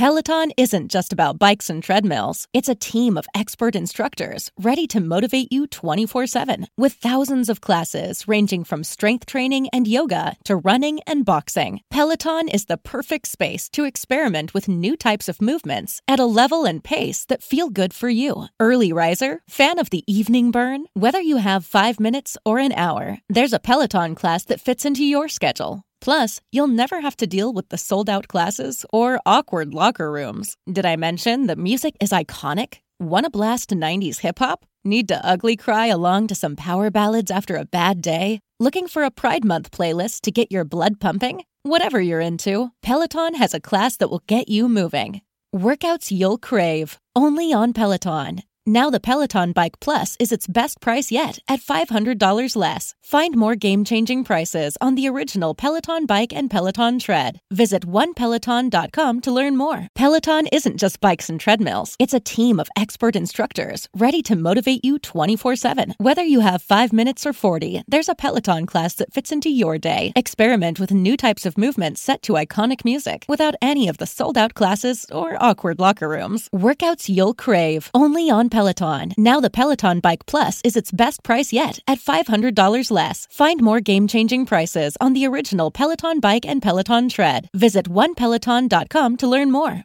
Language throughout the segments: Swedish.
Peloton isn't just about bikes and treadmills. It's a team of expert instructors ready to motivate you 24 7 with thousands of classes ranging from strength training and yoga to running and boxing. Peloton is the perfect space to experiment with new types of movements at a level and pace that feel good for you. Early riser, fan of the evening burn, whether you have five minutes or an hour, there's a Peloton class that fits into your schedule. Plus, you'll never have to deal with the sold out classes or awkward locker rooms. Did I mention that music is iconic? Want to blast 90s hip hop? Need to ugly cry along to some power ballads after a bad day? Looking for a Pride Month playlist to get your blood pumping? Whatever you're into, Peloton has a class that will get you moving. Workouts you'll crave, only on Peloton. Now the Peloton Bike Plus is its best price yet at $500 less. Find more game-changing prices on the original Peloton Bike and Peloton Tread. Visit onepeloton.com to learn more. Peloton isn't just bikes and treadmills. It's a team of expert instructors ready to motivate you 24/7. Whether you have 5 minutes or 40, there's a Peloton class that fits into your day. Experiment with new types of movements set to iconic music without any of the sold-out classes or awkward locker rooms. Workouts you'll crave, only on Peloton. Now the Peloton Bike Plus is its best price yet at $500 less. Find more game-changing prices on the original Peloton Bike and Peloton Tread. Visit onepeloton.com to learn more.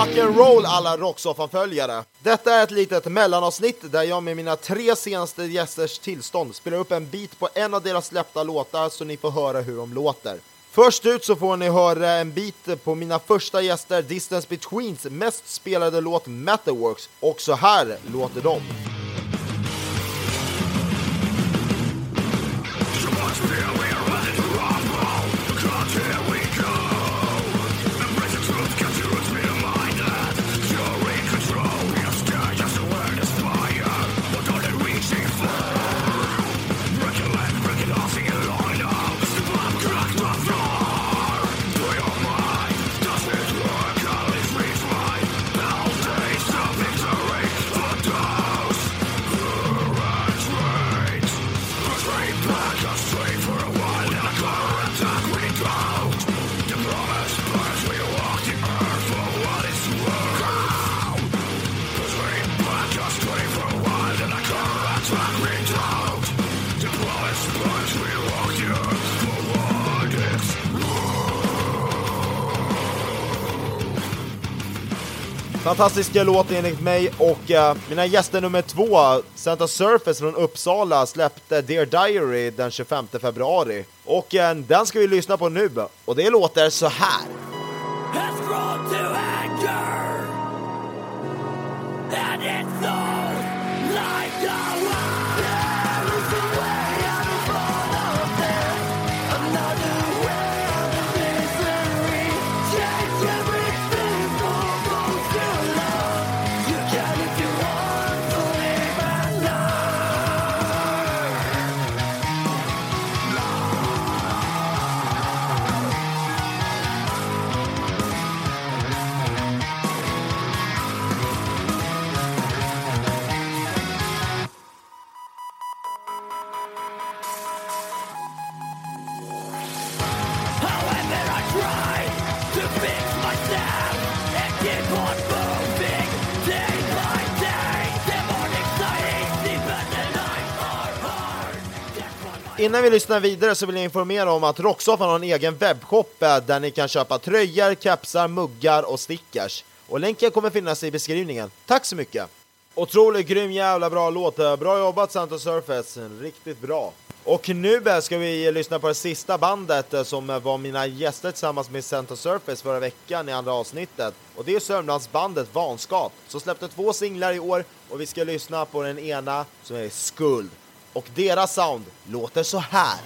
Rock'n'roll alla Rocksoffan-följare. Detta är ett litet mellanavsnitt där jag med mina tre senaste gästers tillstånd spelar upp en bit på en av deras släppta låtar så ni får höra hur de låter. Först ut så får ni höra en bit på mina första gäster Distance Betweens mest spelade låt Matterworks och så här låter de. Fantastisk låt enligt mig och uh, mina gäster nummer två, Santa Surface från Uppsala, släppte Dear Diary den 25 februari. Och uh, den ska vi lyssna på nu, och det låter så här. Innan vi lyssnar vidare så vill jag informera om att Rocksoffan har en egen webbshop eh, där ni kan köpa tröjor, kepsar, muggar och stickers. Och länken kommer finnas i beskrivningen. Tack så mycket! Otroligt grym jävla bra låt. Eh, bra jobbat Santa Surface, riktigt bra. Och nu eh, ska vi lyssna på det sista bandet som var mina gäster tillsammans med Santa Surface förra veckan i andra avsnittet. Och det är Sörmlandsbandet Vanskap, som släppte två singlar i år och vi ska lyssna på den ena som är Skuld och deras sound låter så här.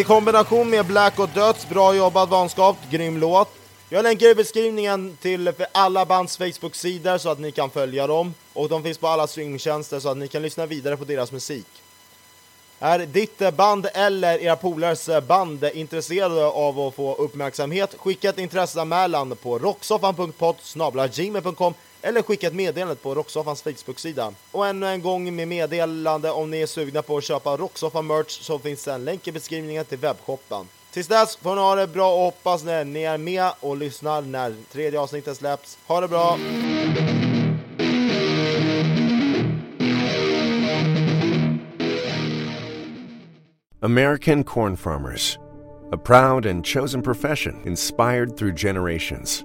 I kombination med Black och Döds, bra jobbat vanskapt, grym låt. Jag länkar i beskrivningen till alla bands Facebook-sidor så att ni kan följa dem. Och de finns på alla streamingtjänster så att ni kan lyssna vidare på deras musik. Är ditt band eller era polares band intresserade av att få uppmärksamhet? Skicka ett intresseanmälan på rocksoffan.pod eller skicka ett meddelande på Rocksoffans Facebook-sida. Och ännu en gång med meddelande om ni är sugna på att köpa Rocksoffan merch så finns det en länk i beskrivningen till webbshoppen. Tills dess får ni ha det bra och hoppas när ni är med och lyssnar när tredje avsnittet släpps. Ha det bra! American Corn Farmers, a proud and chosen profession inspired through generations.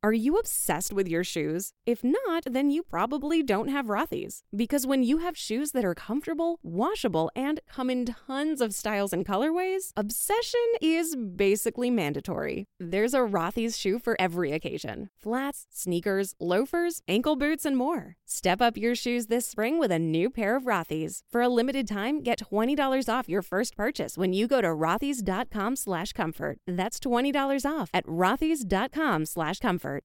Are you obsessed with your shoes? If not, then you probably don't have Rothy's. Because when you have shoes that are comfortable, washable, and come in tons of styles and colorways, obsession is basically mandatory. There's a Rothy's shoe for every occasion flats, sneakers, loafers, ankle boots, and more. Step up your shoes this spring with a new pair of Rothy's. For a limited time, get $20 off your first purchase when you go to rothys.com slash comfort. That's $20 off at rothys.com slash comfort.